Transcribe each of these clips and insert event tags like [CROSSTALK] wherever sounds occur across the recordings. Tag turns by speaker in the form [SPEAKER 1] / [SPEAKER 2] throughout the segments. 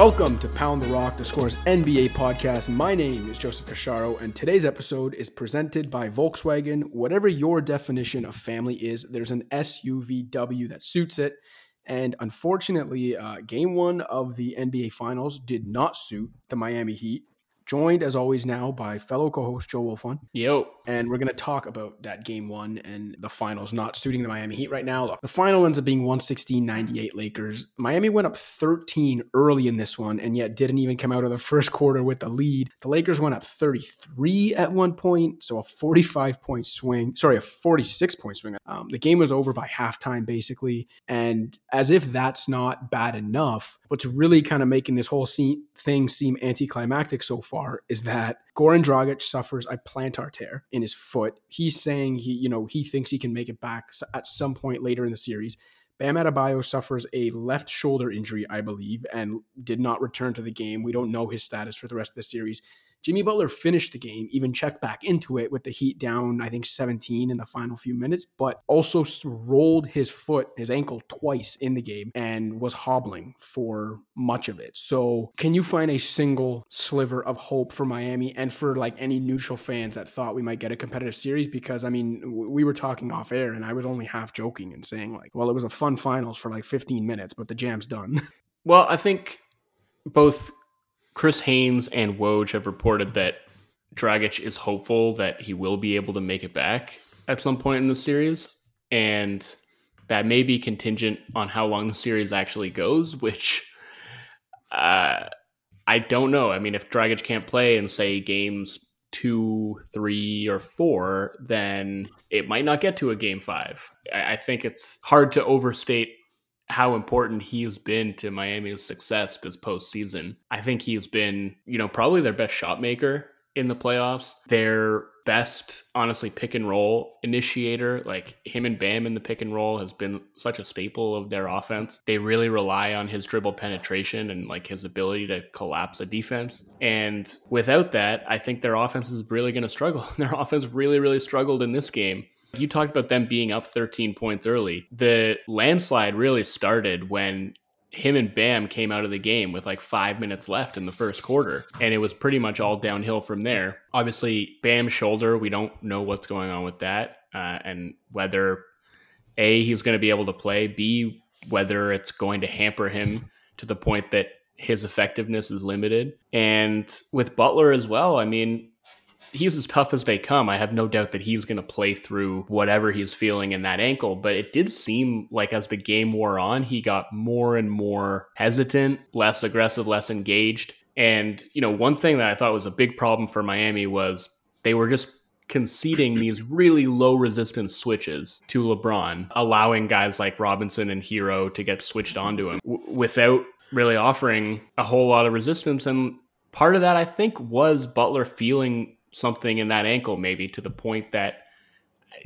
[SPEAKER 1] Welcome to Pound the Rock, the Scores NBA podcast. My name is Joseph Casciaro, and today's episode is presented by Volkswagen. Whatever your definition of family is, there's an SUVW that suits it. And unfortunately, uh, game one of the NBA Finals did not suit the Miami Heat joined as always now by fellow co-host Joe Wolfond.
[SPEAKER 2] Yo.
[SPEAKER 1] And we're going to talk about that game one and the finals not suiting the Miami Heat right now. Look, the final ends up being 116-98 Lakers. Miami went up 13 early in this one and yet didn't even come out of the [LAUGHS] first quarter with the lead. The Lakers went up 33 at one point, so a 45 point swing. Sorry, a 46 point swing. Um, the game was over by halftime basically. And as if that's not bad enough, what's really kind of making this whole scene, thing seem anticlimactic so far is that Goran Dragic suffers a plantar tear in his foot. He's saying he, you know, he thinks he can make it back at some point later in the series. Bam Adebayo suffers a left shoulder injury, I believe, and did not return to the game. We don't know his status for the rest of the series. Jimmy Butler finished the game, even checked back into it with the Heat down, I think 17 in the final few minutes, but also rolled his foot, his ankle twice in the game and was hobbling for much of it. So, can you find a single sliver of hope for Miami and for like any neutral fans that thought we might get a competitive series? Because I mean, we were talking off air and I was only half joking and saying, like, well, it was a fun finals for like 15 minutes, but the jam's done. [LAUGHS]
[SPEAKER 2] Well, I think both Chris Haynes and Woj have reported that Dragic is hopeful that he will be able to make it back at some point in the series, and that may be contingent on how long the series actually goes. Which uh, I don't know. I mean, if Dragic can't play in say games two, three, or four, then it might not get to a game five. I, I think it's hard to overstate how important he's been to Miami's success this postseason. I think he's been, you know, probably their best shot maker in the playoffs. Their best, honestly, pick and roll initiator. Like him and Bam in the pick and roll has been such a staple of their offense. They really rely on his dribble penetration and like his ability to collapse a defense. And without that, I think their offense is really going to struggle. [LAUGHS] their offense really, really struggled in this game. You talked about them being up 13 points early. The landslide really started when him and Bam came out of the game with like five minutes left in the first quarter, and it was pretty much all downhill from there. Obviously, Bam's shoulder, we don't know what's going on with that, uh, and whether A, he's going to be able to play, B, whether it's going to hamper him to the point that his effectiveness is limited. And with Butler as well, I mean, he's as tough as they come. I have no doubt that he's going to play through whatever he's feeling in that ankle. But it did seem like as the game wore on, he got more and more hesitant, less aggressive, less engaged. And, you know, one thing that I thought was a big problem for Miami was they were just conceding these really low resistance switches to LeBron, allowing guys like Robinson and Herro to get switched onto him w- without really offering a whole lot of resistance. And part of that, I think, was Butler feeling something in that ankle, maybe to the point that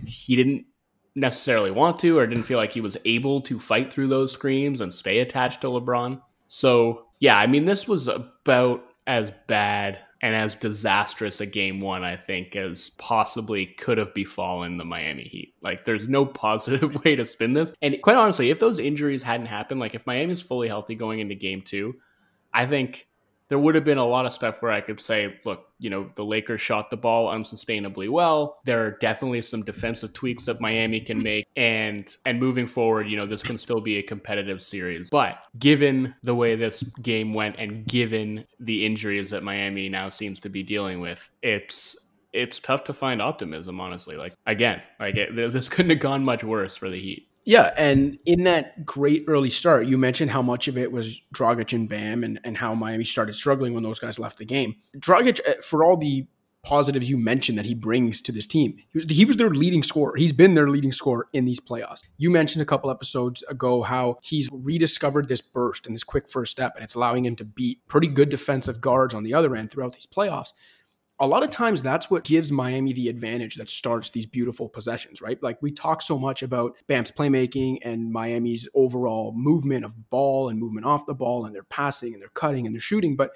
[SPEAKER 2] he didn't necessarily want to or didn't feel like he was able to fight through those screens and stay attached to LeBron. So, yeah, I mean, this was about as bad and as disastrous a game one, I think, as possibly could have befallen the Miami Heat. Like, there's no [LAUGHS] positive way to spin this. And quite honestly, if those injuries hadn't happened, like if Miami's fully healthy going into game two, I think there would have been a lot of stuff where I could say, look, you know, the Lakers shot the ball unsustainably well. There are definitely some defensive tweaks that Miami can make and and moving forward, you know, this can still be a competitive series. But given the way this game went and given the injuries that Miami now seems to be dealing with, it's it's tough to find optimism honestly. Like again, like it, this couldn't have gone much worse for the Heat.
[SPEAKER 1] Yeah, and in that great early start, you mentioned how much of it was Dragic and Bam and, and how Miami started struggling when those guys left the game. Dragic, uh, for all the positives you mentioned that he brings to this team, he was, he was their leading scorer. He's been their leading scorer in these playoffs. You mentioned a couple episodes ago how he's rediscovered this burst and this quick first step, and it's allowing him to beat pretty good defensive guards on the other end throughout these playoffs a lot of times that's what gives Miami the advantage that starts these beautiful possessions, right? Like we talk so much about Bam's playmaking and Miami's overall movement of ball and movement off the ball and their passing and their cutting and their shooting, but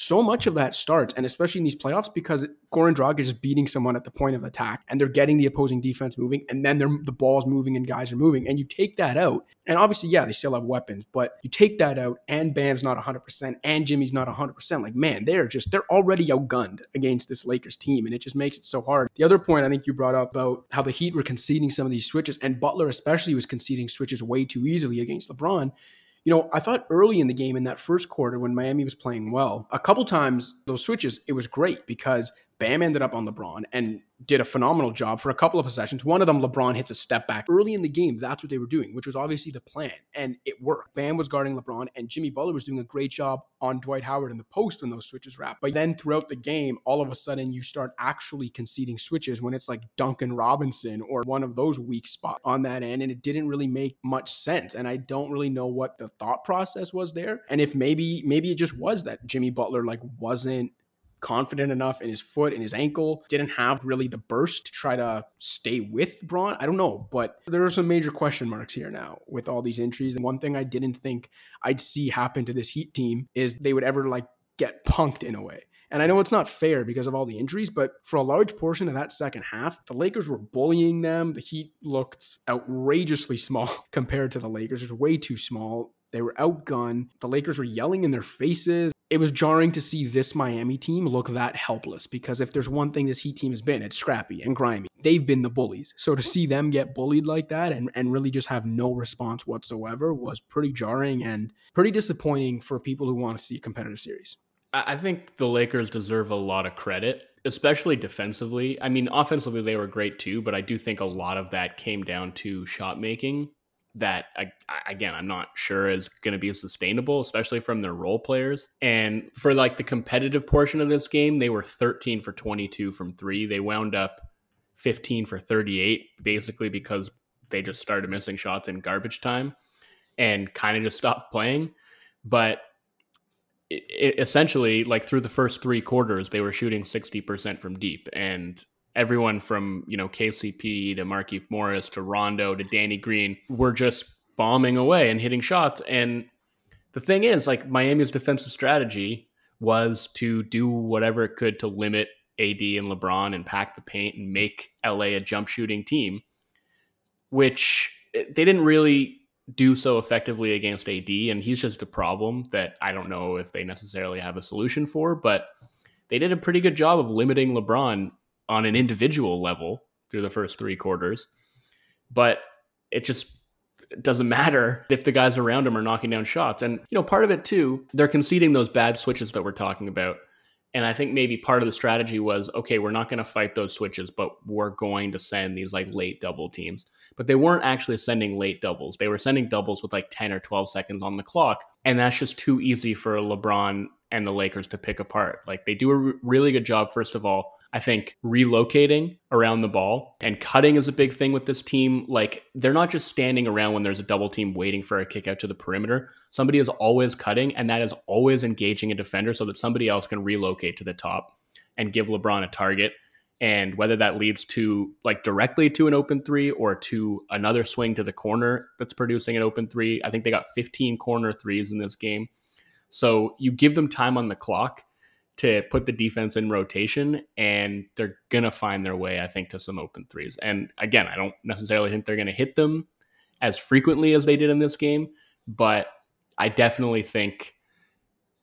[SPEAKER 1] so much of that starts, and especially in these playoffs, because Goran Dragic is beating someone at the point of attack and they're getting the opposing defense moving, and then the ball's moving and guys are moving. And you take that out, and obviously, yeah, they still have weapons, but you take that out, and Bam's not 100%, and Jimmy's not 100%. Like, man, they're just, they're already outgunned against this Lakers team, and it just makes it so hard. The other point I think you brought up about how the Heat were conceding some of these switches, and Butler especially was conceding switches way too easily against LeBron you know, I thought early in the game in that first quarter when Miami was playing well, a couple times those switches, it was great because Bam ended up on LeBron and did a phenomenal job for a couple of possessions. One of them, LeBron hits a step back early in the game. That's what they were doing, which was obviously the plan, and it worked. Bam was guarding LeBron, and Jimmy Butler was doing a great job on Dwight Howard in the post when those switches wrapped. But then throughout the game, all of a sudden you start actually conceding switches when it's like Duncan Robinson or one of those weak spots on that end, and it didn't really make much sense. And I don't really know what the thought process was there, and if maybe maybe it just was that Jimmy Butler like wasn't confident enough in his foot and his ankle, didn't have really the burst to try to stay with Bron. I don't know, but there are some major question marks here now with all these injuries. And one thing I didn't think I'd see happen to this Heat team is they would ever like get punked in a way. And I know it's not fair because of all the injuries, but for a large portion of that second half, the Lakers were bullying them. The Heat looked outrageously small [LAUGHS] compared to the Lakers. It was way too small. They were outgunned. The Lakers were yelling in their faces it was jarring to see this Miami team look that helpless because if there's one thing this Heat team has been, it's scrappy and grimy. They've been the bullies. So to see them get bullied like that and, and really just have no response whatsoever was pretty jarring and pretty disappointing for people who want to see a competitive series.
[SPEAKER 2] I think the Lakers deserve a lot of credit, especially defensively. I mean, offensively, they were great too, but I do think a lot of that came down to shot making that again I'm not sure is going to be sustainable, especially from their role players. And for like the competitive portion of this game, they were 13 for 22 from three. They wound up 15 for 38, basically because they just started missing shots in garbage time and kind of just stopped playing. But it, it essentially, like through the first three quarters, they were shooting 60% from deep. And everyone from you know KCP to Markieff Morris to Rondo to Danny Green were just bombing away and hitting shots. And the thing is, like Miami's defensive strategy was to do whatever it could to limit AD and LeBron and pack the paint and make LA a jump shooting team, which they didn't really do so effectively against AD. And he's just a problem that I don't know if they necessarily have a solution for, but they did a pretty good job of limiting LeBron on an individual level through the first three quarters. But it just doesn't matter if the guys around him are knocking down shots. And, you know, part of it too, they're conceding those bad switches that we're talking about. And I think maybe part of the strategy was okay, we're not going to fight those switches, but we're going to send these like late double teams. But they weren't actually sending late doubles. They were sending doubles with like 10 or 12 seconds on the clock. And that's just too easy for LeBron and the Lakers to pick apart. Like they do a really good job, first of all, I think relocating around the ball and cutting is a big thing with this team. Like they're not just standing around when there's a double team waiting for a kick out to the perimeter. Somebody is always cutting, and that is always engaging a defender so that somebody else can relocate to the top and give LeBron a target. And whether that leads to like directly to an open three or to another swing to the corner that's producing an open three, I think they got 15 corner threes in this game. So you give them time on the clock to put the defense in rotation and they're going to find their way, I think, to some open threes. And again, I don't necessarily think they're going to hit them as frequently as they did in this game, but I definitely think,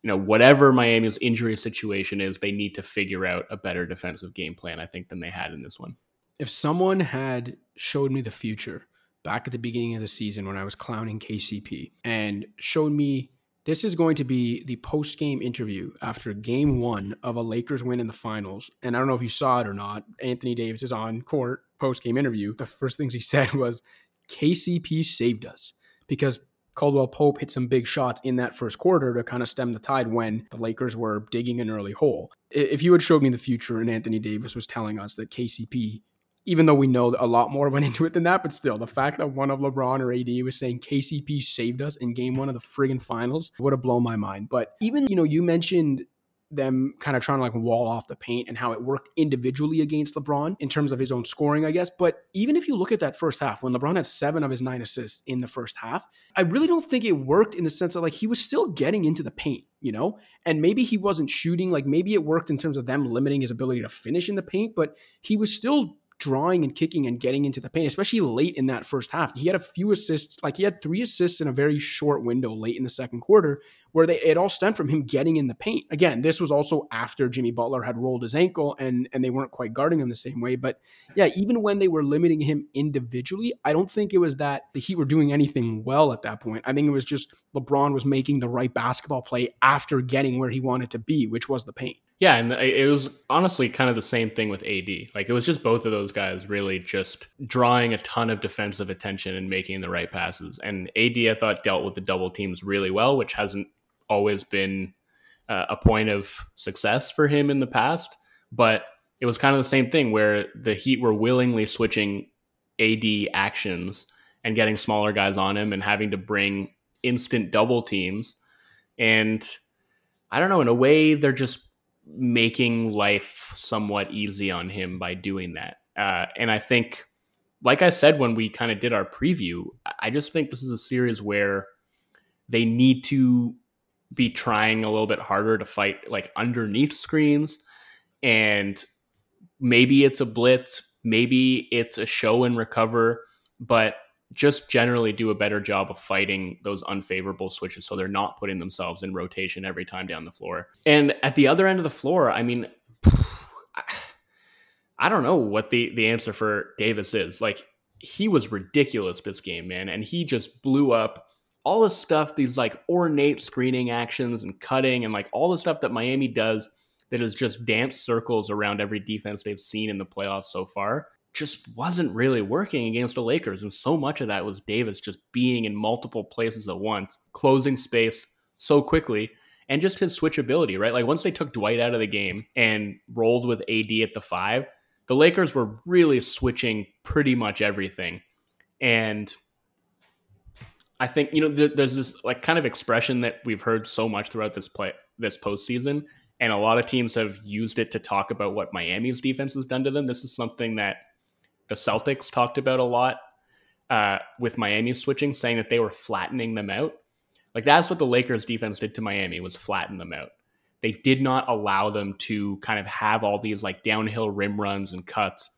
[SPEAKER 2] you know, whatever Miami's injury situation is, they need to figure out a better defensive game plan, I think, than they had in this one.
[SPEAKER 1] If someone had showed me the future back at the beginning of the season when I was clowning KCP and showed me this is going to be the post game interview after game one of a Lakers win in the finals. And I don't know if you saw it or not. Anthony Davis is on court post game interview. The first things he [LAUGHS] said was, KCP saved us because Caldwell Pope hit some big shots in that first quarter to kind of stem the tide when the Lakers were digging an early hole. If you had showed me the future and Anthony Davis was telling us that KCP even though we know a lot more went [LAUGHS] into it than that, but still, the fact that one of LeBron or AD was saying KCP saved us in game one of the friggin' finals would have blown my mind. But even, you know, you mentioned them kind of trying to like wall off the paint and how it worked individually against LeBron in terms of his own scoring, I guess. But even if you look at that first half, when LeBron had seven of his nine assists in the first half, I really don't think it worked in the sense that like he was still getting into the paint, you know? And maybe he wasn't shooting, like maybe it worked in terms of them limiting his ability to finish in the paint, but he was still drawing and kicking and getting into the paint, especially late in that first half. He had a few assists, like he had three assists in a very short window late in the second quarter, where they it all stemmed from him getting in the paint. Again, this was also after Jimmy Butler had rolled his ankle and and they weren't quite guarding him the same way. But yeah, even when they were limiting him individually, I don't think it was that the Heat were doing anything well at that point. I think it was just LeBron was making the right basketball play after getting where he wanted to be, which was the paint.
[SPEAKER 2] Yeah, and it was honestly kind of the same thing with AD. Like it was just both of those guys really just drawing a ton of defensive attention and making the right passes. And AD, I thought, dealt with the double teams really well, which hasn't always been uh, a point of success for him in the past. But it was kind of the same thing where the Heat were willingly switching AD actions and getting smaller guys on him and having to bring instant double teams. And I don't know, in a way, they're just making life somewhat easy on him by doing that. Uh, and I think, like I said when we kind of did our preview, I just think this is a series where they need to be trying a little bit harder to fight like underneath screens and maybe it's a blitz maybe it's a show and recover but just generally do a better job of fighting those unfavorable switches so they're not putting themselves in rotation every time down the floor. And at the other end of the floor i mean [SIGHS] i don't know what the the answer for davis is. Like he was ridiculous this game man and he just blew up all the stuff, these like ornate screening actions and cutting and like all the stuff that Miami does that is just dance circles around every defense they've seen in the playoffs so far just wasn't really working against the Lakers. And so much of that was Davis just being in multiple places at once, closing space so quickly, and just his switchability, right? Like once they took Dwight out of the game and rolled with AD at the five, the Lakers were really switching pretty much everything. And I think you know th- there's this like kind of expression that we've heard so much throughout this play this postseason, and a lot of teams have used it to talk about what Miami's defense has done to them. This is something that the Celtics talked about a lot uh, with Miami switching, saying that they were flattening them out. Like that's what the Lakers defense did to Miami was flatten them out. They did not allow them to kind of have all these like downhill rim runs and cuts,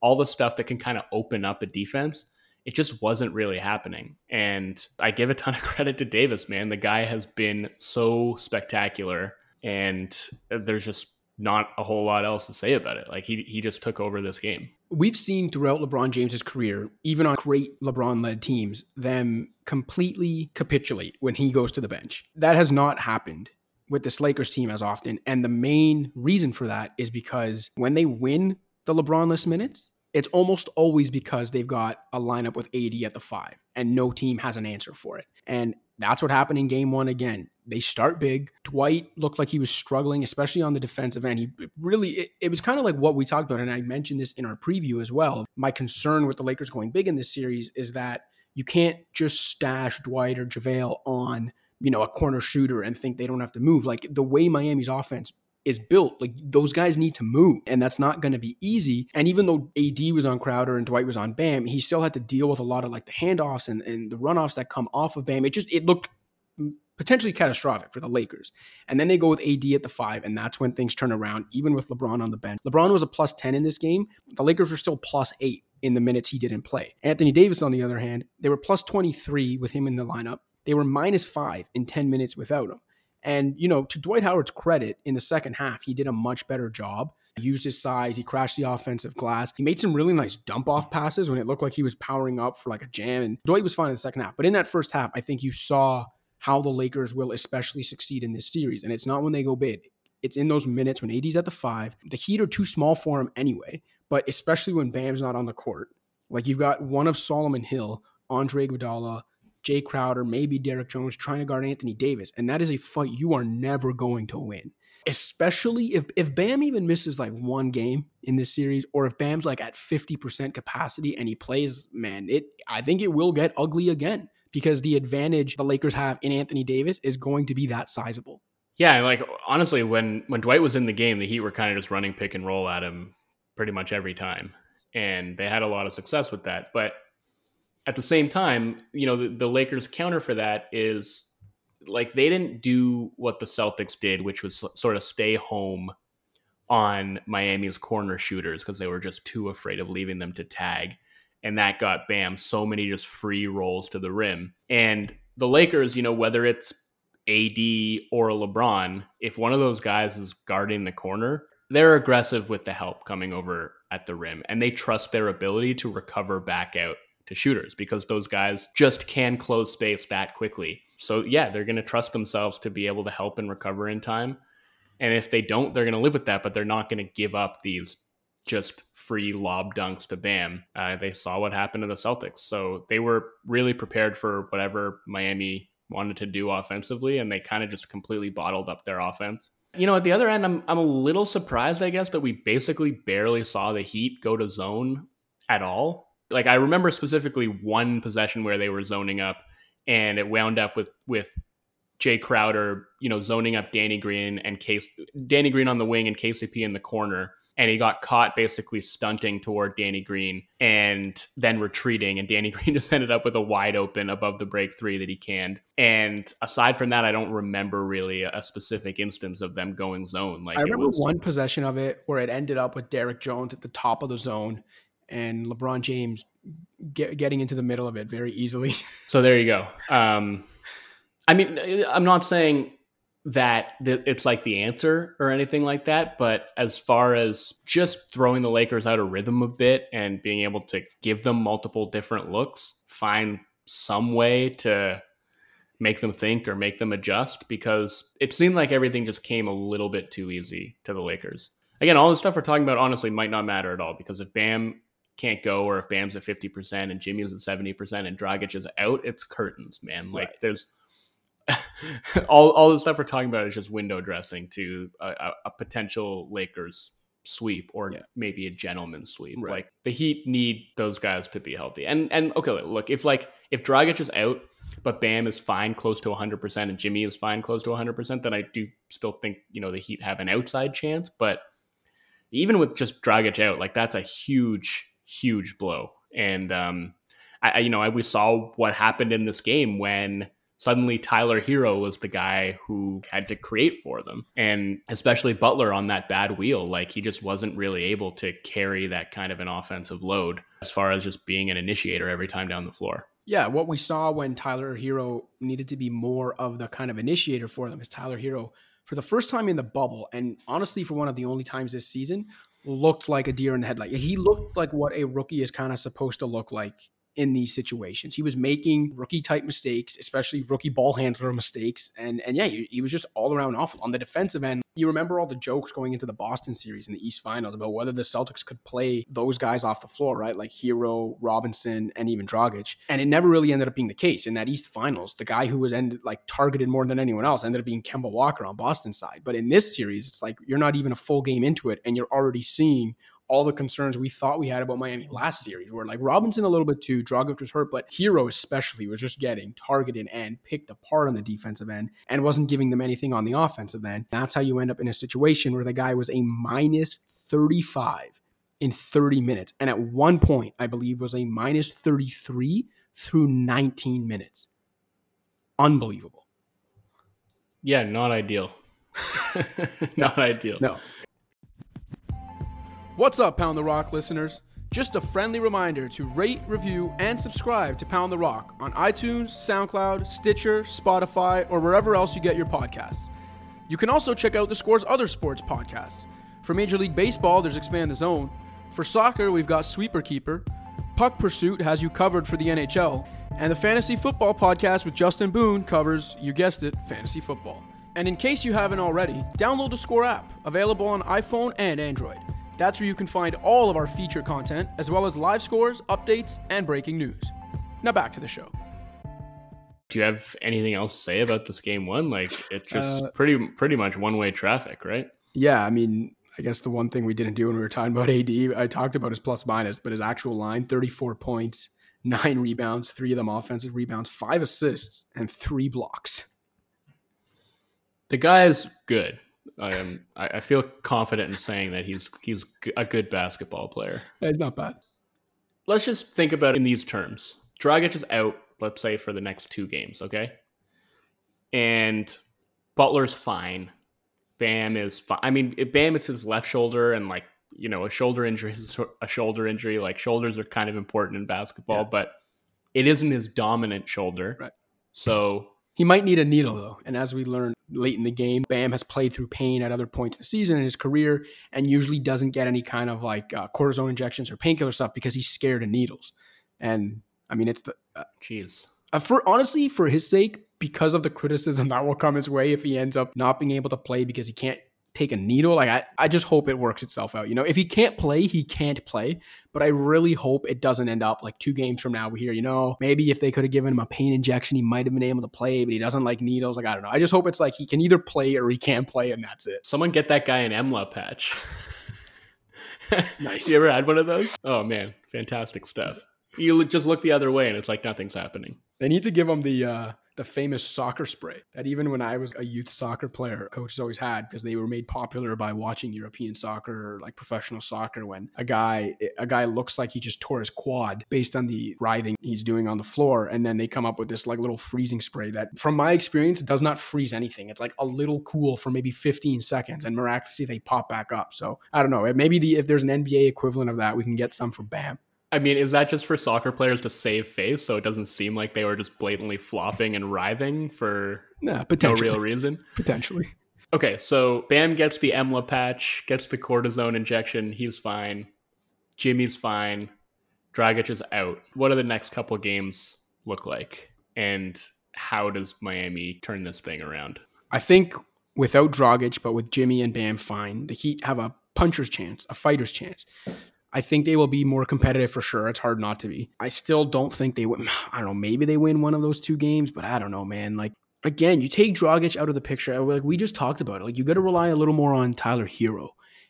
[SPEAKER 2] all the stuff that can kind of open up a defense it just wasn't really happening. And I give a ton of [LAUGHS] credit to Davis, man. The guy has been so spectacular, and there's just not a whole lot else to say about it. Like he he just took over this game.
[SPEAKER 1] We've seen throughout LeBron James's career, even on great LeBron led teams, them completely capitulate when he goes to the bench. That has not happened with this Lakers team as often. And the main reason for that is because when they win the LeBron less minutes, it's almost always because they've got a lineup with AD at the five and no team has an answer for it. And that's what happened in game one again. They start big. Dwight looked like he was struggling, especially on the defensive end. He really, it, it was kind of like what we talked about. And I mentioned this in our preview as well. My concern with the Lakers going big in this series is that you can't just stash Dwight or JaVale on, you know, a corner shooter and think they don't have to move. Like the way Miami's offense is built. Like those guys need to move, and that's not going to be easy. And even though AD was on Crowder and Dwight was on Bam, he still had to deal with a lot of like the handoffs and, and the runoffs that come off of Bam. It just it looked potentially catastrophic for the Lakers. And then they go with AD at the five, and that's when things turn around, even with LeBron on the bench. LeBron was a plus 10 in this game. The Lakers were still plus eight in the minutes he didn't play. Anthony Davis, on the other hand, they were plus 23 with him in the lineup. They were minus five in 10 minutes without him. And, you know, to Dwight Howard's credit, in the second half, he did a much better job. He used his size, he crashed the offensive glass. He made some really nice dump off passes when it looked like he was powering up for like a jam. And Dwight was fine in the second half. But in that first half, I think you saw how the Lakers will especially succeed in this series. And it's not when they go big. It's in those minutes when AD's at the five. The Heat are too small for him anyway, but especially when Bam's not on the court. Like you've got one of Solomon Hill, Andre Iguodala, Jae Crowder, maybe Derrick Jones trying to guard Anthony Davis. And that is a fight you are never going to win. Especially if, if Bam even misses like one game in this series, or if Bam's like at 50% capacity and he plays, man, it I think it will get ugly again because the advantage the Lakers have in Anthony Davis is going to be that sizable.
[SPEAKER 2] Yeah, like honestly, when when Dwight was in the game, the Heat were kind of just running pick and roll at him pretty much every time, and they had a lot of success with that. But at the same time, you know, the, the Lakers' counter for that is like they didn't do what the Celtics did, which was sort of stay home on Miami's corner shooters because they were just too afraid of leaving them to tag. And that got Bam so many just free rolls to the rim. And the Lakers, you know, whether it's AD or LeBron, if one of those guys is guarding the corner, they're aggressive with the help coming over at the rim and they trust their ability to recover back out to shooters because those guys just can close space that quickly. So, yeah, they're going to trust themselves to be able to help and recover in time. And if they don't, they're going to live with that, but they're not going to give up these just free lob dunks to Bam. Uh, they saw what happened to the Celtics. So they were really prepared for whatever Miami wanted to do offensively, and they kind of just completely bottled up their offense. You know, at the other end, I'm, I'm a little surprised, I guess, that we basically barely saw the Heat go to zone at all. Like, I remember specifically one possession where they were zoning up, and it wound up with, with Jae Crowder, you know, zoning up Danny Green and Case Danny Green on the wing and KCP in the corner. And he got caught basically stunting toward Danny Green and then retreating. And Danny [LAUGHS] Green just ended up with a wide open above the break three that he canned. And aside from that, I don't remember really a specific instance of them going zone.
[SPEAKER 1] Like I remember was, one possession of it where it ended up with Derrick Jones at the top of the zone and LeBron James get, getting into the middle of it very easily. [LAUGHS]
[SPEAKER 2] So there you go. Um, I mean, I'm not saying that it's like the answer or anything like that, but as far as just throwing the Lakers out of rhythm a bit and being able to give them multiple different looks, find some way to make them think or make them adjust because it seemed like everything just came a little bit too easy to the Lakers. Again, all the stuff we're talking about honestly might not matter at all because if Bam can't go or if Bam's at 50% and Jimmy's at 70% and Dragic is out, it's curtains, man. Like right. there's [LAUGHS] all all the stuff we're talking about is just window dressing to a, a potential Lakers sweep or yeah. maybe a gentleman sweep. Right. Like the Heat need those guys to be healthy. And and okay, look, if like if Dragic is out, but Bam is fine close to 100% and Jimmy is fine close to 100%, then I do still think, you know, the Heat have an outside chance, but even with just Dragic out, like that's a huge huge blow. And um I you know, I, we saw what happened in this game when suddenly Tyler Herro was the guy who had to create for them. And especially Butler on that bad wheel, like he just wasn't really able to carry that kind of an offensive load as far as just being an initiator every time down the floor.
[SPEAKER 1] Yeah, what we saw when Tyler Herro needed to be more of the kind of initiator for them is Tyler Herro for the first time in the bubble, and honestly, for one of the only times this season, looked like a deer in the headlight. He looked like what a rookie is kind of supposed to look like in these situations. He was making rookie type mistakes, especially rookie ball handler mistakes. And and yeah, he, he, was just all around awful. On the defensive end, you remember all the jokes going into the Boston series in the East Finals about whether the Celtics could play those guys off the floor, right? Like Herro, Robinson, and even Dragic. And it never really ended up being the case. In that East Finals, the guy who was ended like targeted more than anyone else ended up being Kemba Walker on Boston's side. But in this series, it's like you're not even a full game into it, and you're already seeing all the concerns we thought we had about Miami last series, where like Robinson a little bit too, Dragic was hurt, but Herro especially was just getting targeted and picked apart on the defensive end and wasn't giving them anything on the offensive end. That's how you end up in a situation where the guy was a minus 35 in 30 minutes. And at one point, I believe was a minus 33 through 19 minutes. Unbelievable.
[SPEAKER 2] Yeah, not ideal. [LAUGHS] not ideal.
[SPEAKER 1] No. What's up, Pound the Rock listeners? Just a friendly reminder to rate, review, and subscribe to Pound the Rock on iTunes, SoundCloud, Stitcher, Spotify, or wherever else you get your podcasts. You can also check out the Score's other sports podcasts. For Major League Baseball, there's Expand the Zone. For soccer, we've got Sweeper Keeper. Puck Pursuit has you covered for the NHL. And the Fantasy Football Podcast with Justin Boone covers, you guessed it, fantasy football. And in case you haven't already, download the Score app, available on iPhone and Android. That's where you can find all of our feature content, as well as live scores, updates, and breaking news. Now back to the show.
[SPEAKER 2] Do you have anything else to say about this game one? Like it's just uh, pretty pretty much one way traffic, right?
[SPEAKER 1] Yeah, I mean, I guess the one thing we didn't do when we were talking about [LAUGHS] AD, I talked about his plus minus, but his actual line 34 points, nine rebounds, three of them offensive rebounds, five assists, and three blocks.
[SPEAKER 2] The guy is good. I am. I I feel confident in saying that he's he's a good basketball player.
[SPEAKER 1] It's not bad.
[SPEAKER 2] Let's just think about it in these terms. Dragic is out, let's say, for the next two games, okay? And Butler's fine. Bam is fine. I mean, Bam, it's his left shoulder, and like, you know, a shoulder injury is a shoulder injury. Like, shoulders are kind of important in basketball,
[SPEAKER 1] Yeah.
[SPEAKER 2] but it isn't his dominant shoulder.
[SPEAKER 1] Right.
[SPEAKER 2] So,
[SPEAKER 1] He might need a needle though, and as we learned late in the game, Bam has played through pain at other points in the season in his career, and usually doesn't get any kind of like uh, cortisone injections or painkiller stuff because he's scared of needles. And I mean, it's the uh,
[SPEAKER 2] jeez.
[SPEAKER 1] uh, for honestly for his sake because of the criticism [LAUGHS] that will come his way if he ends up not being able to play because he can't take a needle like I, I just hope it works itself out you know if he can't play he can't play but i really hope it doesn't end up like two games from now we hear you know maybe if they could have given him a pain injection he might have been able to play but he doesn't like needles like i don't know i just hope it's like he can either play or he can't play and that's it
[SPEAKER 2] Someone get that guy an EMLA patch. [LAUGHS]
[SPEAKER 1] Nice. [LAUGHS]
[SPEAKER 2] You ever had one of those? Oh man, fantastic stuff. You just look the other way and it's like nothing's happening.
[SPEAKER 1] They need to give him the uh, the famous soccer spray that even when I was a youth soccer player, coaches always had because they were made popular by watching European soccer or like professional soccer. When a guy a guy looks like he just tore his quad based on the writhing he's doing on the floor, and then they come up with this like little freezing spray that, from my experience, does not freeze anything. It's like a little cool for maybe 15 seconds, and miraculously they pop back up. So I don't know. Maybe the if there's an NBA equivalent of that, we can get some for Bam.
[SPEAKER 2] I mean, is that just for soccer players to save face so it doesn't seem like they were just blatantly flopping and writhing for
[SPEAKER 1] Nah,
[SPEAKER 2] no real reason?
[SPEAKER 1] potentially.
[SPEAKER 2] Okay, so Bam gets the EMLA patch, gets the cortisone injection. He's fine. Jimmy's fine. Dragic is out. What do the next couple games look like? And how does Miami turn this thing around?
[SPEAKER 1] I think without Dragic, but with Jimmy and Bam fine, the Heat have a puncher's chance, a fighter's chance. I think they will be more competitive for sure. It's hard not to be. I still don't think they win. [SIGHS] I don't know. Maybe they win one of those two games, but I don't know, man. Like again, you take Dragic out of the picture. Like we just talked about it. Like you got to rely a little more on Tyler Herro.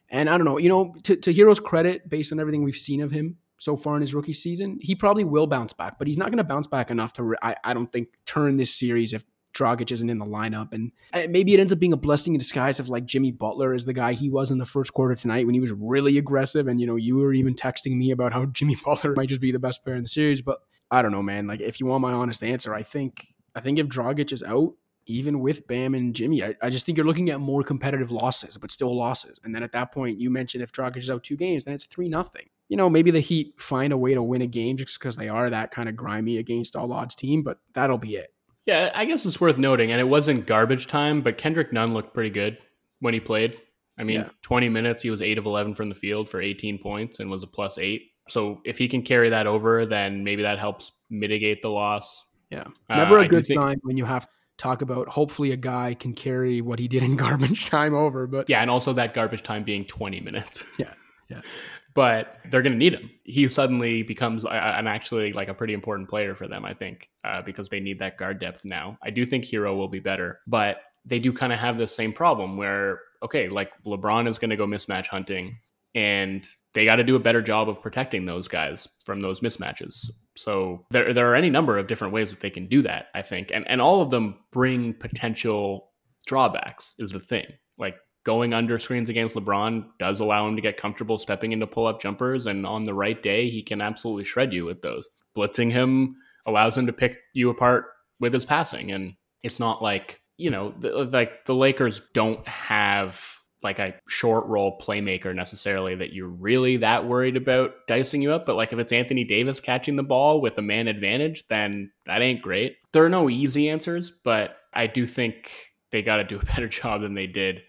[SPEAKER 1] And I don't know. You know, to, to Herro's credit, based on everything we've seen of him so far in his rookie season, he probably will bounce back. But he's not going to bounce back enough to. I, I don't think turn this series if Dragic isn't in the lineup. And uh, maybe it ends up being a blessing in disguise if like Jimmy Butler is the guy he was in the first quarter tonight when he was really aggressive. And, you know, you were even texting me about how [LAUGHS] Jimmy Butler might just be the best player in the series. But I don't know, man. Like, if you want my honest answer, I think, I think if Dragic is out, even with Bam and Jimmy, I, I just think you're looking at more competitive losses, but still losses. And then at that point, you mentioned if Dragic is out two games, then it's three nothing. You know, maybe the Heat find a way to win a game just because they are that kind of grimy against all odds team, but that'll be it.
[SPEAKER 2] Yeah, I guess it's worth noting, and it wasn't garbage time, but Kendrick Nunn looked pretty good when he played. I mean,
[SPEAKER 1] Yeah.
[SPEAKER 2] 20 minutes, he was 8 of 11 from the field for 18 points and was a plus 8. So if he can carry that over, then maybe that helps mitigate the loss.
[SPEAKER 1] Yeah.
[SPEAKER 2] Uh,
[SPEAKER 1] Never
[SPEAKER 2] I
[SPEAKER 1] a good
[SPEAKER 2] think-
[SPEAKER 1] sign when you have to talk about hopefully a guy can carry what he did in [LAUGHS] garbage time over. But
[SPEAKER 2] Yeah, and also that garbage time being 20 minutes.
[SPEAKER 1] Yeah, yeah. [LAUGHS]
[SPEAKER 2] but they're going to need him. He suddenly becomes a- a- an actually like a pretty important player for them, I think, uh, because they need that guard depth now. I do think Herro will be better, but they do kind of have the same problem where, okay, like LeBron is going to go mismatch hunting, and they got to do a better job of protecting those guys from those mismatches. So there, there are any number of different ways that they can do that, I think, and and all of them bring potential drawbacks. Is the thing like going under screens against LeBron does allow him to get comfortable stepping into pull up jumpers, and on the right day, he can absolutely shred you with those. Blitzing him allows him to pick you apart with his passing, and it's not like you know, the, like the Lakers don't have like a short role playmaker necessarily that you're really that worried about dicing you up. But like if it's Anthony Davis catching the ball with a man advantage, then that ain't great. There are no easy answers, but I do think they got to do a better [LAUGHS] job than they did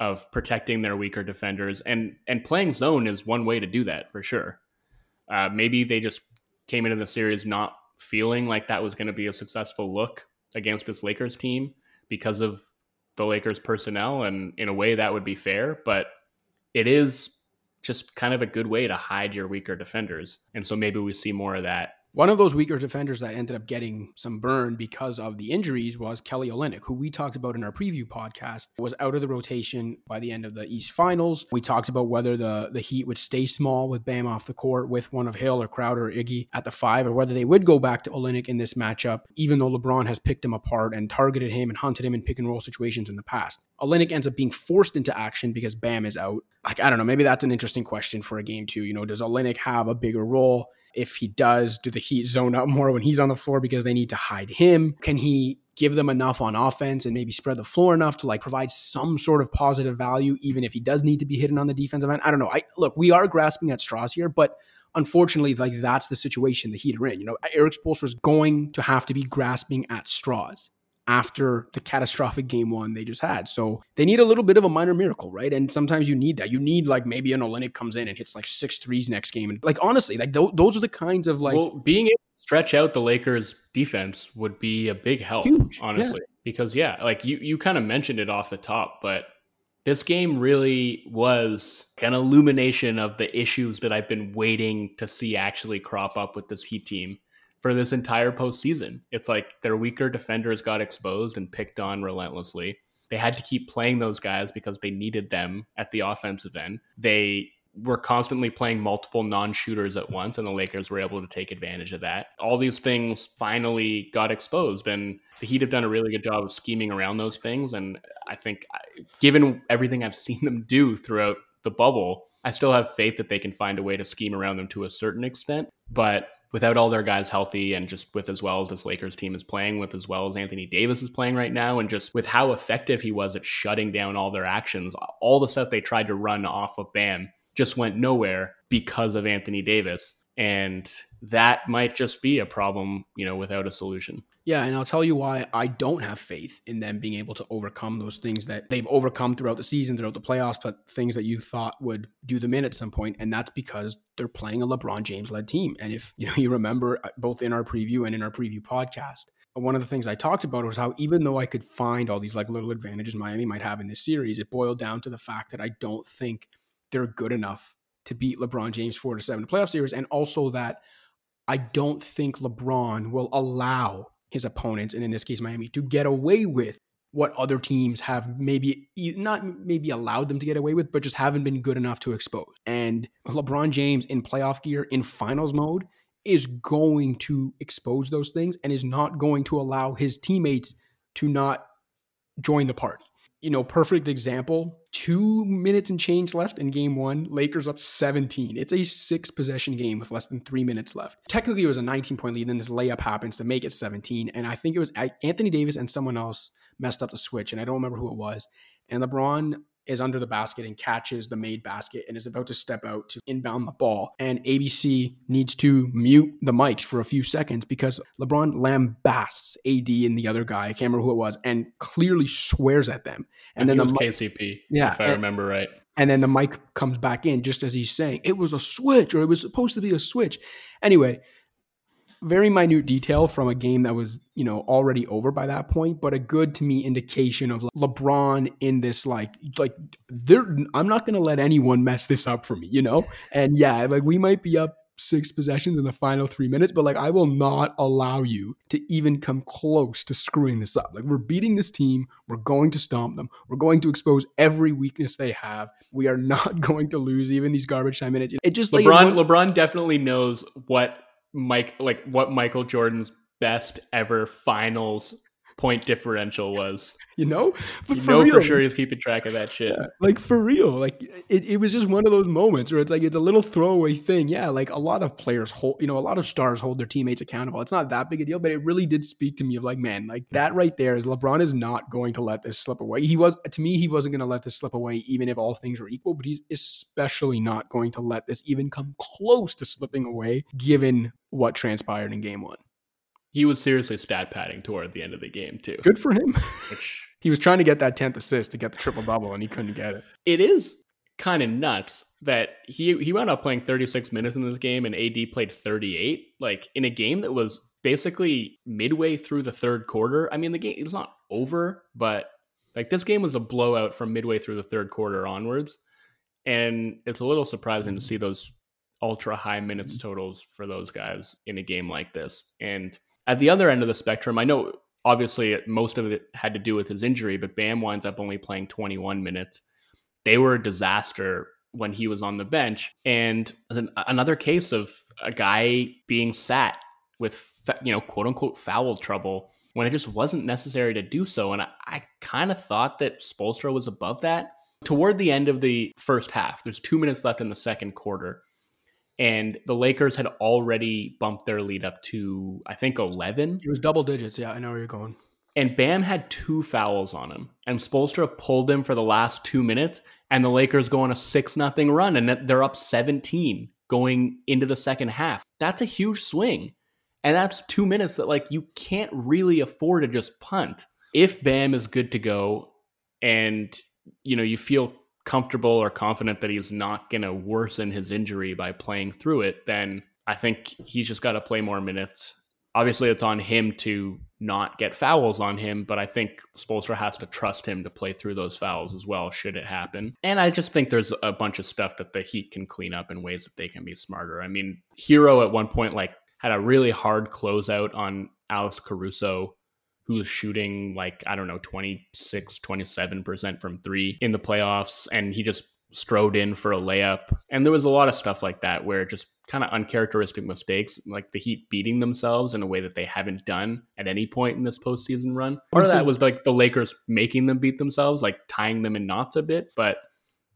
[SPEAKER 2] of protecting their weaker defenders and and playing zone is one way to do that for sure. Uh, maybe they just came into the series not feeling like that was going to be a successful look against this Lakers team because of the Lakers personnel, and in a way that would be fair, but it is just kind of a good way to hide your weaker defenders, and so maybe we see more of that
[SPEAKER 1] One of those weaker defenders that ended up getting some burn because of the injuries was Kelly Olynyk, who we talked about in our preview podcast, was out of the rotation by the end of the East Finals. We talked about whether the, the Heat would stay small with Bam off the court with one of Hill or Crowder or Iggy at the five, or whether they would go back to Olynyk in this matchup, even though LeBron has picked him apart and targeted him and hunted him in pick and roll situations in the past. Olynyk ends up being forced into action because Bam is out. Like, I don't know, maybe that's an interesting question for a game two. You know, does Olynyk have a bigger role? If he does, do the Heat zone up more when he's on the floor because they need to hide him? Can he give them enough on offense and maybe spread the floor enough to like provide some sort of positive value, even if he does need to be hidden on the defensive end? I don't know. I look, we are grasping at straws here, but unfortunately, like that's the situation the Heat are in. You know, Erik Spoelstra is going to have to be grasping at straws after the catastrophic game one they just had. So they need a little bit of a minor miracle, right? And sometimes you need that. You need like maybe an Olynyk comes in and hits like six threes next game. And like honestly, like th- those are the kinds of like well,
[SPEAKER 2] being able to stretch out the Lakers defense would be a big help, huge, honestly. Yeah. Because yeah, like you you kind of mentioned it off the top, but this game really was an illumination of the issues that I've been waiting to see actually crop up with this Heat team for this entire postseason. It's like their weaker defenders got exposed and picked on relentlessly. They had to keep playing those guys because they needed them at the offensive end. They were constantly playing multiple non-shooters at once and the Lakers were able to take advantage of that. All these things finally got exposed and the Heat have done a really good job of scheming around those things and I think given everything I've [LAUGHS] seen them do throughout the bubble, I still have faith that they can find a way to scheme around them to a certain extent, but without all their guys healthy and just with as well as this Lakers team is playing with as well as Anthony Davis is playing right now and just with how effective he was at shutting down all their actions all the stuff they tried to run off of Bam just went nowhere because of Anthony Davis and that might just be a problem, you know, without a solution.
[SPEAKER 1] Yeah, and I'll tell you why I don't have faith in them being able to overcome those things that they've overcome throughout the season, throughout the playoffs, but things that you thought would do them in at some point, and that's because they're playing a LeBron James led team. And if you know you remember uh, both in our preview and in our preview podcast, one of the things I talked about was how even though I could find all these like little advantages Miami might have in this series, it boiled down to the fact that I don't think they're good enough to beat LeBron James four to seven playoff series, and also that I don't think LeBron will allow his opponents, and in this case Miami, to get away with what other teams have maybe not maybe allowed them to get away with, but just haven't been good enough to expose. And LeBron James in playoff gear in finals mode is going to expose those things and is not going to allow his teammates to not join the party you know, perfect example. Two minutes and change left in game one. Lakers up 17. It's a six possession game with less than three minutes left. Technically, it was a 19 point lead. Then this layup happens to make it 17. And I think it was Anthony Davis and someone else messed up the switch. And I don't remember who it was. And LeBron is under the basket and catches the made basket and is about to step out to inbound the ball. And ABC needs to mute the mics for a few seconds because LeBron lambasts AD and the other guy, I can't remember who it was, and clearly swears at them.
[SPEAKER 2] And, and then the mic, KCP, yeah, if I and, remember right.
[SPEAKER 1] And then the mic comes back in just as he's saying it was a switch or it was supposed to be a switch. Anyway, very minute detail from a game that was, you know, already over by that point, but a good to me indication of LeBron in this like like there I'm not going to let anyone mess this up for me, you know? And yeah, like we might be up six possessions in the final 3 minutes, but like I will not allow you to even come close to screwing this up. Like we're beating this team, we're going to stomp them. We're going to expose every weakness they have. We are [LAUGHS] not going to lose even these garbage time minutes. It just
[SPEAKER 2] LeBron like, LeBron definitely knows what Mike like what Michael Jordan's best ever finals point differential was. [LAUGHS]
[SPEAKER 1] You know,
[SPEAKER 2] but you for know real, for sure he's keeping track of that shit.
[SPEAKER 1] Yeah, like for real, like it, it was just one of those moments where it's like it's a little throwaway thing. Yeah, like a lot of players hold, you know, a lot of stars hold their teammates accountable. It's not that big a deal, but it really did speak to me of like, man, like that right there is LeBron is not going to let this slip away. He was to me, he wasn't going to let this slip away, even if all things were equal. But he's especially not going to let this even come close to slipping away, given what transpired in Game One
[SPEAKER 2] he was seriously stat padding toward the end of the game too.
[SPEAKER 1] Good for him. [LAUGHS] Which [LAUGHS] he was trying to get that tenth assist to get the triple double, and he couldn't get it.
[SPEAKER 2] It is kind of nuts that he he wound up playing 36 minutes in this game, and AD played 38. Like in a game that was basically midway through the third quarter. I mean, the game is not over, but like this game was a blowout from midway through the third quarter onwards, and it's a little surprising to mm-hmm. see those ultra high minutes totals for those guys in a game like this. And at the other end of the spectrum, I know obviously most of it had to do with his injury, but Bam winds up only playing 21 minutes. They were a disaster when he was on the bench. And another case of a guy being sat with, you know, quote unquote foul trouble when it just wasn't necessary to do so. And I, I kind of thought that Spoelstra was above that. Toward the end of the first half, there's two minutes left in the second quarter. And the Lakers had already bumped their lead up to, I think, 11.
[SPEAKER 1] It was double digits. Yeah, I know where you're going.
[SPEAKER 2] And Bam had two fouls on him. And Spoelstra pulled him for the last two minutes. And the Lakers go on a 6 nothing run. And they're up 17 going into the second half. That's a huge swing. And that's two minutes that like you can't really afford to just punt. If Bam is good to go and you know you feel comfortable or confident that he's not going to worsen his injury by playing through it, then I think he's just got to play more minutes. Obviously, it's on him to not get fouls on him, but I think Spoelstra has to trust him to play through those fouls as well, should it happen. And I just think there's a bunch of stuff that the Heat can clean up in ways that they can be smarter. I mean, Herro at one point, like had a really hard closeout on Alex Caruso, who was shooting like, I don't know, 26, 27% from three in the playoffs. And he just strode in for a layup. And there was a lot of stuff like that where just kind of uncharacteristic mistakes, like the Heat beating themselves in a way that they haven't done at any point in this postseason run. Part of that was like the Lakers making them beat themselves, like tying them in knots a bit, but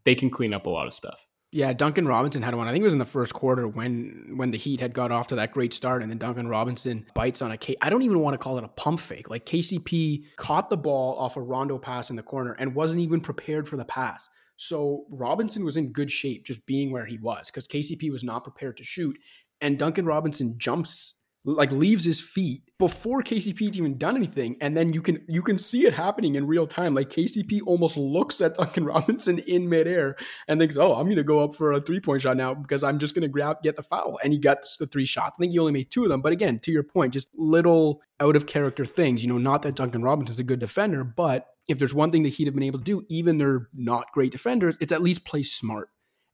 [SPEAKER 2] they can clean up a lot of stuff.
[SPEAKER 1] Yeah, Duncan Robinson had one. I think it was in the first quarter when when the Heat had got off to that great start, and then Duncan Robinson bites on a K. I don't even want to call it a pump fake. Like KCP caught the ball off a Rondo pass in the corner and wasn't even prepared for the pass. So Robinson was in good shape just being where he was because KCP was not prepared to shoot, and Duncan Robinson jumps like leaves his feet before KCP's even done anything, and then you can you can see it happening in real time. Like KCP almost looks at Duncan [LAUGHS] Robinson in midair and thinks, "Oh, I'm going to go up for a three point shot now because I'm just going to grab get the foul." And he gets the three shots. I think he only made two of them, but again, to your point, just little out of character things. You know, not that Duncan Robinson's a good defender, but if there's one thing the Heat have been able to do, even they're not great defenders, it's at least play smart.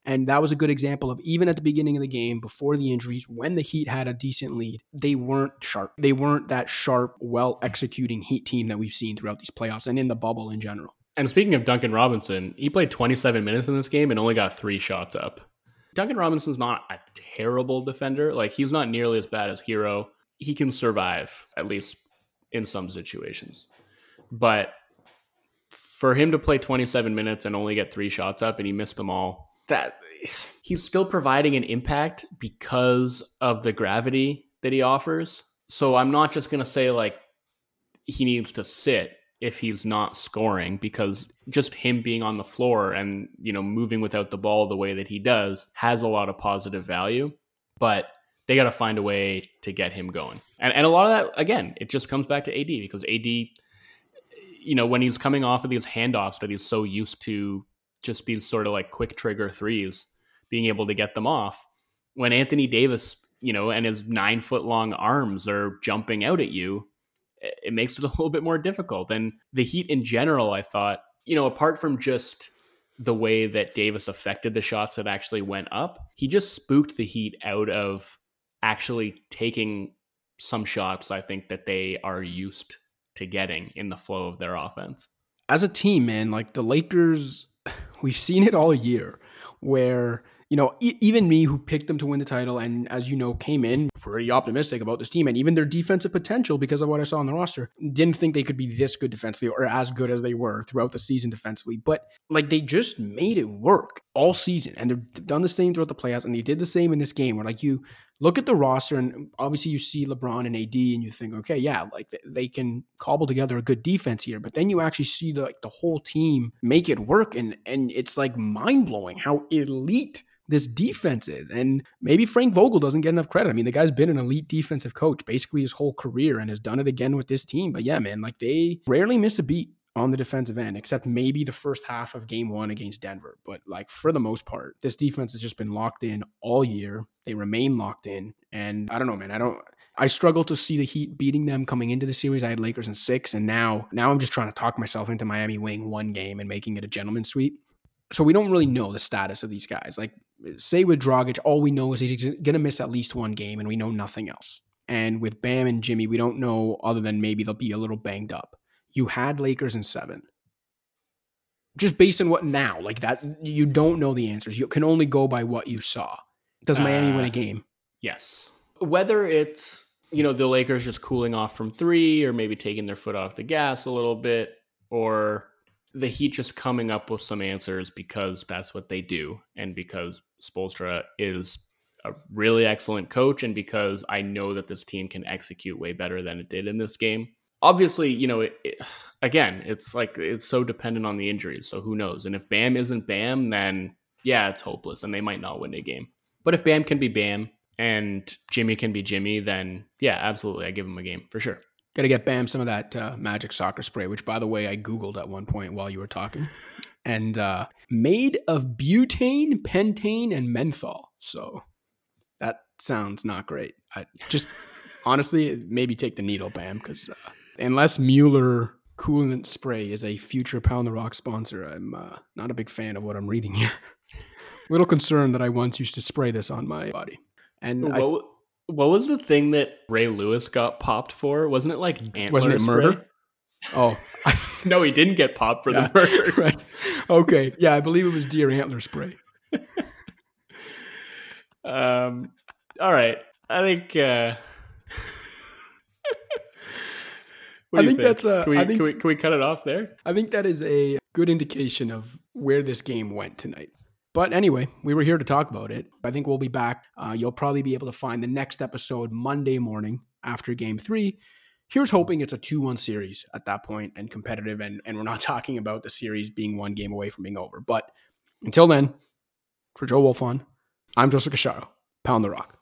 [SPEAKER 1] And that was a good example of even at the beginning of the game, before the injuries, when the Heat had a decent lead, they weren't sharp. They weren't that sharp, well executing Heat team that we've seen throughout these playoffs and in the bubble in general.
[SPEAKER 2] And speaking of Duncan Robinson, he played 27 minutes in this game and only got three shots up. Duncan Robinson's not a terrible defender. Like, he's not nearly as bad as Herro. He can survive, at least in some situations. But for him to play 27 minutes and only get three shots up and he missed them all, that [SIGHS] he's still providing an impact because of the gravity that he offers. So I'm not just going to say like he needs to sit if he's not scoring because just him being on the floor and you know moving without the ball the way that he does has a lot of positive value but they got to find a way to get him going and and a lot of that again it just comes back to AD because AD you know when he's coming off of these handoffs that he's so used to just these sort of like quick trigger threes, being able to get them off. When Anthony Davis, you know, and his nine foot long arms are jumping out at you, it makes it a [LAUGHS] little bit more difficult. And the Heat in general, I thought, you know, apart from just the way that Davis affected the shots that actually went up, he just spooked the Heat out of actually taking some shots I think that they are used to getting in the flow of their offense.
[SPEAKER 1] As a team, man, like the Lakers we've seen it all year where you know, e- even me who picked them to win the title and as you know came in pretty optimistic about this team and even their defensive potential because of what I saw on the roster, didn't think they could be this good defensively or as good as they were throughout the season defensively. But like they just made it work all season and they've done the same throughout the playoffs and they did the same in this game where like you look at the roster and obviously you see LeBron and AD and you think, okay, yeah, like they can cobble together a good defense here. But then you actually see the, like the whole team make it work, and and it's like mind blowing how elite this defense is. And maybe Frank Vogel doesn't get enough credit. I mean, the guy's been an elite defensive coach basically his whole career and has done it again with this team. But yeah, man, like they rarely miss a beat on the defensive end, except maybe the first half of game one against Denver. But like for the most part, this defense has just been locked in all year. They remain locked in. And I don't know, man. I don't I struggle to see the Heat beating them coming into the series. I had Lakers in six, and now now I'm just trying to talk myself into Miami winning one game and making it a gentleman's sweep. So we don't really know the status of these guys. Like say with Dragic, all we know is he's to miss at least one game, and we know nothing else. And with Bam and Jimmy, we don't know other than maybe they'll be a little banged up. You had Lakers in seven. Just based on what now, like that, you don't know the answers. You can only go by what you saw. Does Miami uh, win a uh, game?
[SPEAKER 2] Yes. Whether it's, you know, the Lakers just cooling off from three or maybe taking their foot off the gas a little bit, or the Heat just coming up with some answers because that's what they do, and because Spoelstra is a really excellent coach, and because I know that this team can execute way better than it did in this game. Obviously, you know, it, it, [SIGHS] again, it's like it's so dependent on the injuries. So who knows? And if Bam isn't Bam, then yeah, it's hopeless, and they might not win a game. But if Bam can be Bam and Jimmy can be Jimmy, then yeah, absolutely, I give him a game for sure.
[SPEAKER 1] Got to get Bam some of that uh, magic soccer spray, which, by the way, I Googled at one point while you were talking. [LAUGHS] and uh, made of butane, pentane, and menthol. So that sounds not great. I just [LAUGHS] honestly, maybe take the needle, Bam, because uh, unless Mueller coolant spray is a future Pound the Rock sponsor, I'm uh, not a big fan of what I'm reading here. [LAUGHS] Little concerned that I once used to spray this on my body. And
[SPEAKER 2] what, what was the thing that Ray Lewis got popped for? Wasn't it like antler Wasn't it spray? murder?
[SPEAKER 1] Oh. [LAUGHS]
[SPEAKER 2] no, he didn't get popped for yeah, the murder. [LAUGHS]
[SPEAKER 1] Right. Okay. Yeah, I believe it was deer antler spray.
[SPEAKER 2] um all right. I think uh
[SPEAKER 1] I think, think, that's a.
[SPEAKER 2] Can we,
[SPEAKER 1] think,
[SPEAKER 2] can we, can we cut it off there?
[SPEAKER 1] I think that is a good indication of where this game went tonight. But anyway, we were here to talk about it. I think we'll be back. Uh, you'll probably be able to find the next episode Monday morning after game three. Here's hoping it's a 2 1 series at that point and competitive. And, and we're not [LAUGHS] talking about the series being one game away from being over. But until then, for Joe Wolfond, I'm Joseph Casciaro. Pound the rock.